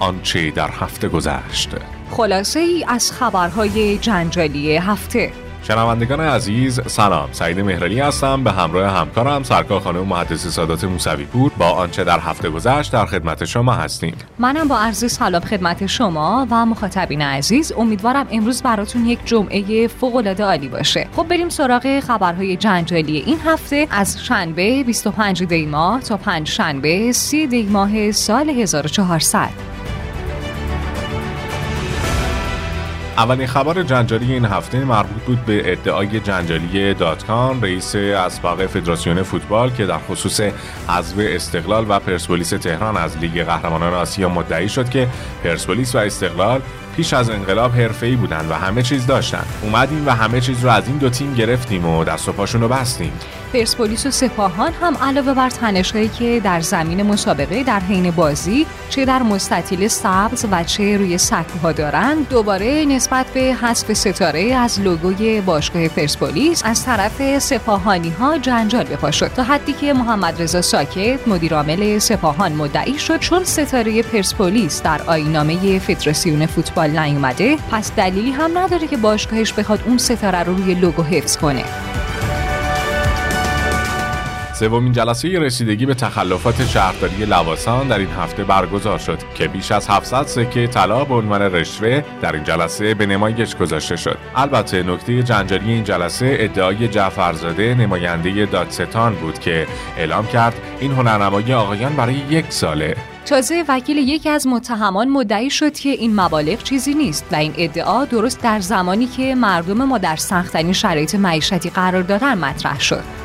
آنچه در هفته گذشت. خلاصه ای از خبرهای جنجالی هفته. شنوندگان عزیز سلام. سعید مهرلی هستم. به همراه همکارم سرکار خانم محدث سادات موسوی پور با آنچه در هفته گذشت در خدمت شما هستیم. منم با عرض سلام خدمت شما و مخاطبین عزیز امیدوارم امروز براتون یک جمعه فوق العاده عالی باشه. خب بریم سراغ خبرهای جنجالی این هفته. از شنبه 25 دی ماه تا پنج شنبه 30 دی ماه سال 1400 اولین خبر جنجالی این هفته مربوط بود به ادعای جنجالی داتکان رئیس اسباق فدراسیون فوتبال که در خصوص حذف استقلال و پرسپولیس تهران از لیگ قهرمانان آسیا مدعی شد که پرسپولیس و استقلال پیش از انقلاب حرفه‌ای بودن و همه چیز داشتن. اومدیم و همه چیز رو از این دو تیم گرفتیم و دست و پاشون رو بستیم. پرسپولیس و سپاهان هم علاوه بر تنشهایی که در زمین مسابقه در حین بازی چه در مستطیل سبز و چه روی سکوها دارند دوباره نسبت به حذف ستاره از لوگوی باشگاه پرسپولیس از طرف سپاهانی ها جنجال بپا شد تا حدی که محمد رضا ساکت مدیرعامل سپاهان مدعی شد چون ستاره پرسپولیس در آینامه فدراسیون فوتبال نیومده پس دلیلی هم نداره که باشگاهش بخواد اون ستاره رو روی لوگو حفظ کنه. سومین جلسه رسیدگی به تخلفات شهرداری لواسان در این هفته برگزار شد که بیش از 700 سکه طلا به عنوان رشوه در این جلسه به نمایش گذاشته شد. البته نکته جنجالی این جلسه ادعای جعفرزاده نماینده دادستان بود که اعلام کرد این هنرنمایی آقایان برای یک ساله. تازه وکیل یکی از متهمان مدعی شد که این مبالغ چیزی نیست و این ادعا درست در زمانی که مردم ما در سختترین شرایط معیشتی قرار دارن مطرح شد.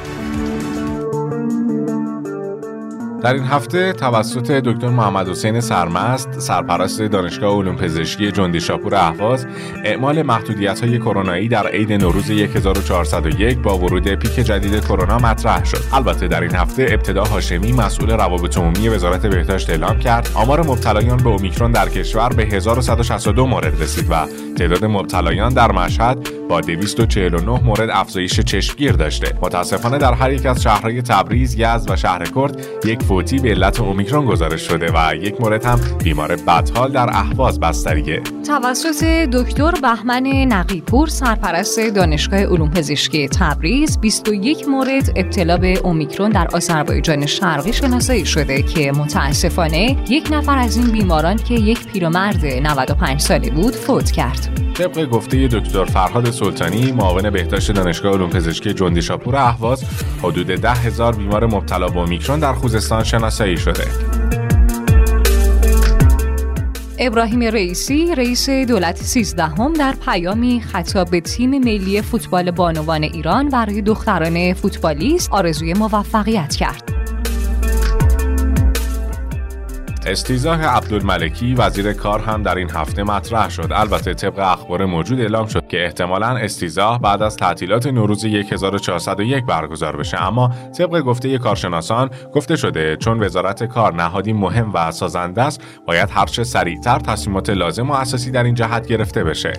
در این هفته توسط دکتر محمد حسین سرمست سرپرست دانشگاه علوم پزشکی جندی شاپور اهواز اعمال محدودیت های کرونایی در عید نوروز 1401 با ورود پیک جدید کرونا مطرح شد. البته در این هفته ابتدا هاشمی مسئول روابط عمومی وزارت بهداشت اعلام کرد. آمار مبتلایان به اومیکرون در کشور به 1162 مورد رسید و تعداد مبتلایان در مشهد با 249 مورد افزایش چشمگیر داشته. متاسفانه در هر یک از شهرهای تبریز یزد و شهر کرد یک فوتی به علت اومیکرون گزارش شده و یک مورد هم بیمار بدحال در اهواز بستریه. توسط دکتر بهمن نقیپور سرپرست دانشگاه علوم پزشکی تبریز 21 مورد ابتلا به اومیکرون در آذربایجان شرقی شناسایی شده که متاسفانه یک نفر از این بیماران که یک پیرمرد 95 ساله بود فوت کرد. طبق گفته دکتر فرهاد سلطانی معاون بهداشت دانشگاه علوم پزشکی جندی شاپور اهواز حدود ده هزار بیمار مبتلا به اومیکرون در خوزستان شناسایی شده ابراهیم رئیسی رئیس دولت سیزدهم در پیامی خطاب به تیم ملی فوتبال بانوان ایران برای دختران فوتبالیست آرزوی موفقیت کرد. استیزاه عبدالملکی وزیر کار هم در این هفته مطرح شد. البته طبق اخبار موجود اعلام شد که احتمالا استیزاه بعد از تعطیلات نوروز 1401 برگزار بشه. اما طبق گفته کارشناسان گفته شده چون وزارت کار نهادی مهم و سازنده است باید هرچه سریعتر تصمیمات لازم و اساسی در این جهت گرفته بشه.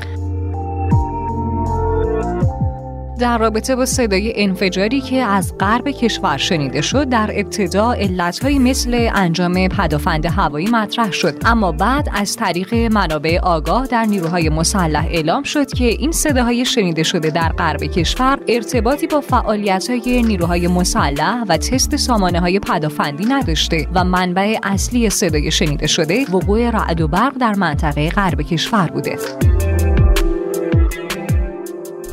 در رابطه با صدای انفجاری که از غرب کشور شنیده شد در ابتدا علتهایی مثل انجام پدافند هوایی مطرح شد. اما بعد از طریق منابع آگاه در نیروهای مسلح اعلام شد که این صداهای شنیده شده در غرب کشور ارتباطی با فعالیت های نیروهای مسلح و تست سامانه های پدافندی نداشته و منبع اصلی صدای شنیده شده وقوع رعد و برق در منطقه غرب کشور بوده.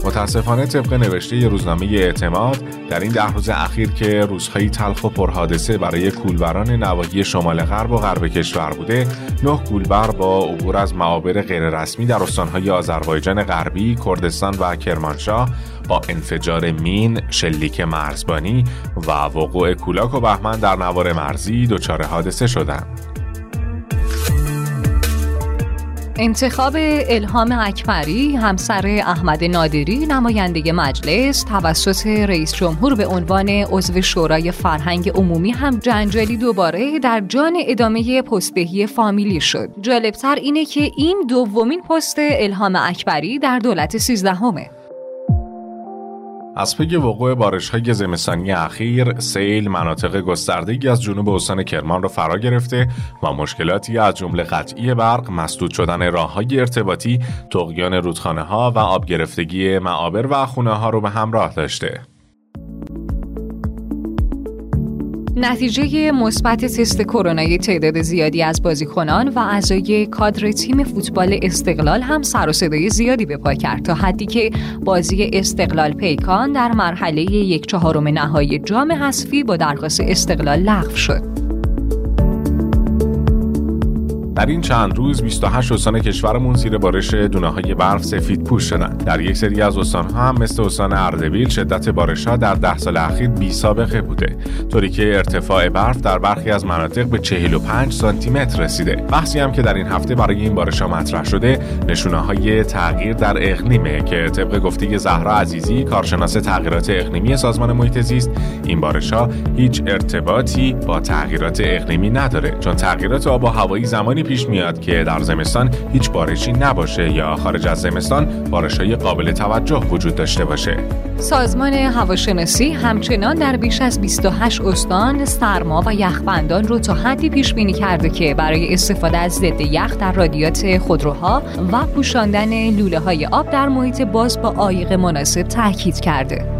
متاسفانه طبق نوشته روزنامه اعتماد در این ده روز اخیر که روزهایی تلخ و پرحادثه برای کولبران نواحی شمال غرب و غرب کشور بوده نه کولبر با عبور از معابر غیررسمی در استانهای آذربایجان غربی کردستان و کرمانشاه با انفجار مین، شلیک مرزبانی و وقوع کولاک و بهمن در نوار مرزی دچار حادثه شدند. انتخاب الهام اکبری همسر احمد نادری نماینده مجلس توسط رئیس جمهور به عنوان عضو شورای فرهنگ عمومی هم جنجالی دوباره در جان ادامه پستهی فامیلی شد. جالبتر اینه که این دومین پست الهام اکبری در دولت سیزدهمه. از پی وقوع بارش های زمستانی اخیر سیل مناطق گستردگی از جنوب استان کرمان را فرا گرفته و مشکلاتی از جمله قطعی برق مسدود شدن راه های ارتباطی تقیان رودخانه ها و آب گرفتگی معابر و خونه ها رو به همراه داشته. نتیجه مثبت تست کرونایی تعداد زیادی از بازیکنان و اعضای کادر تیم فوتبال استقلال هم سر و صدای زیادی به پا کرد تا حدی که بازی استقلال پیکان در مرحله یک چهارم نهایی جام حذفی با درخواست استقلال لغو شد. در این چند روز 28 استان کشورمون زیر بارش دونه های برف سفید پوش شدن. در یک سری از استان ها هم مثل استان اردبیل شدت بارش ها در ده سال اخیر بی سابقه بوده طوری که ارتفاع برف در برخی از مناطق به 45 سانتی متر رسیده. بحثی هم که در این هفته برای این بارش ها مطرح شده نشونه های تغییر در اقلیمه که طبق گفته زهرا عزیزی کارشناس تغییرات اقلیمی سازمان محیط زیست این بارش ها هیچ ارتباطی با تغییرات اقلیمی نداره چون تغییرات آب و هوایی زمانی پیش میاد که در زمستان هیچ بارشی نباشه یا خارج از زمستان های قابل توجه وجود داشته باشه. سازمان هواشناسی همچنان در بیش از 28 استان سرما و یخبندان رو تا حدی پیش بینی کرده که برای استفاده از ضد یخ در رادیات خودروها و پوشاندن لوله های آب در محیط باز با عایق مناسب تاکید کرده.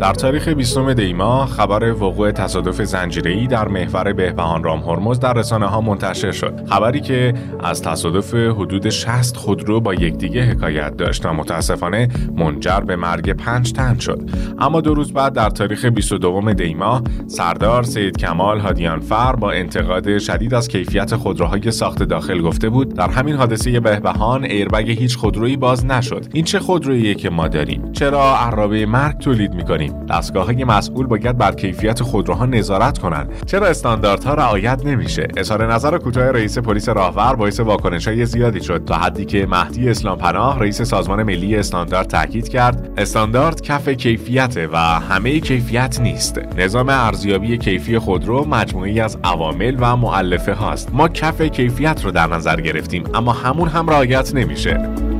در تاریخ 20 دیما خبر وقوع تصادف زنجیره‌ای در محور بهبهان رام هرمز در رسانه ها منتشر شد. خبری که از تصادف حدود 60 خودرو با یکدیگه حکایت داشت و متاسفانه منجر به مرگ 5 تن شد. اما دو روز بعد در تاریخ 22 دیما سردار سید کمال هادیانفر با انتقاد شدید از کیفیت خودروهای ساخت داخل گفته بود در همین حادثه بهبهان ایربگ هیچ خودرویی باز نشد. این چه خودرویی که ما داریم؟ چرا عرابه مرگ تولید می‌کنیم؟ دستگاه های مسئول باید بر کیفیت خودروها نظارت کنند چرا استانداردها رعایت نمیشه؟ اظهار نظر کوتاه رئیس پلیس راهور باعث واکنش های زیادی شد تا حدی که مهدی اسلام پناه رئیس سازمان ملی استاندارد تاکید کرد استاندارد کف کیفیته و همه کیفیت نیست. نظام ارزیابی کیفی خودرو مجموعی از عوامل و معلفه هاست. ما کف کیفیت رو در نظر گرفتیم اما همون هم رعایت نمیشه.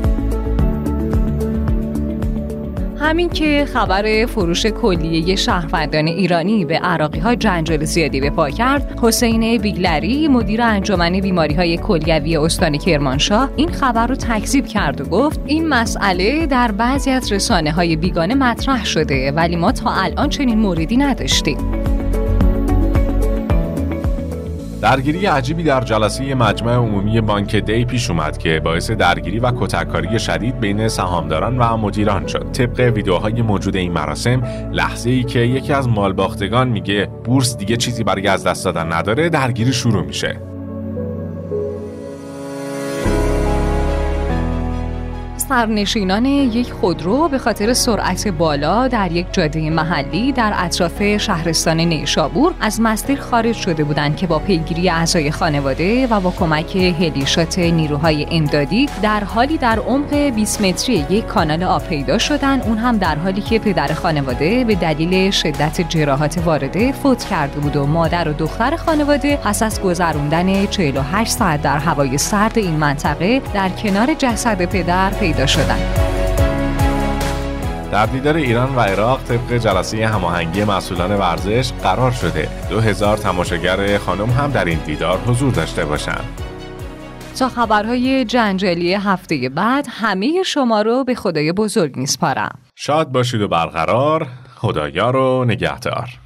همین که خبر فروش کلیه شهروندان ایرانی به عراقی ها جنجال زیادی به پا کرد حسین بیگلری مدیر انجمن بیماری های کلیوی استان کرمانشاه این خبر رو تکذیب کرد و گفت این مسئله در بعضی از رسانه های بیگانه مطرح شده ولی ما تا الان چنین موردی نداشتیم. درگیری عجیبی در جلسه مجمع عمومی بانک دی پیش اومد که باعث درگیری و کتککاری شدید بین سهامداران و مدیران شد. طبق ویدیوهای موجود این مراسم، لحظه ای که یکی از مالباختگان میگه بورس دیگه چیزی برای از دست دادن نداره، درگیری شروع میشه. سرنشینان یک خودرو به خاطر سرعت بالا در یک جاده محلی در اطراف شهرستان نیشابور از مسیر خارج شده بودند که با پیگیری اعضای خانواده و با کمک هلیشات نیروهای امدادی در حالی در عمق 20 متری یک کانال آب پیدا شدن اون هم در حالی که پدر خانواده به دلیل شدت جراحات وارده فوت کرده بود و مادر و دختر خانواده پس از گذروندن 48 ساعت در هوای سرد این منطقه در کنار جسد پدر پیدا شدن. در دیدار ایران و عراق طبق جلسه هماهنگی مسئولان ورزش قرار شده دو هزار تماشاگر خانم هم در این دیدار حضور داشته باشند. تا خبرهای جنجالی هفته بعد همه شما رو به خدای بزرگ میسپارم شاد باشید و برقرار. خدایا رو نگهدار.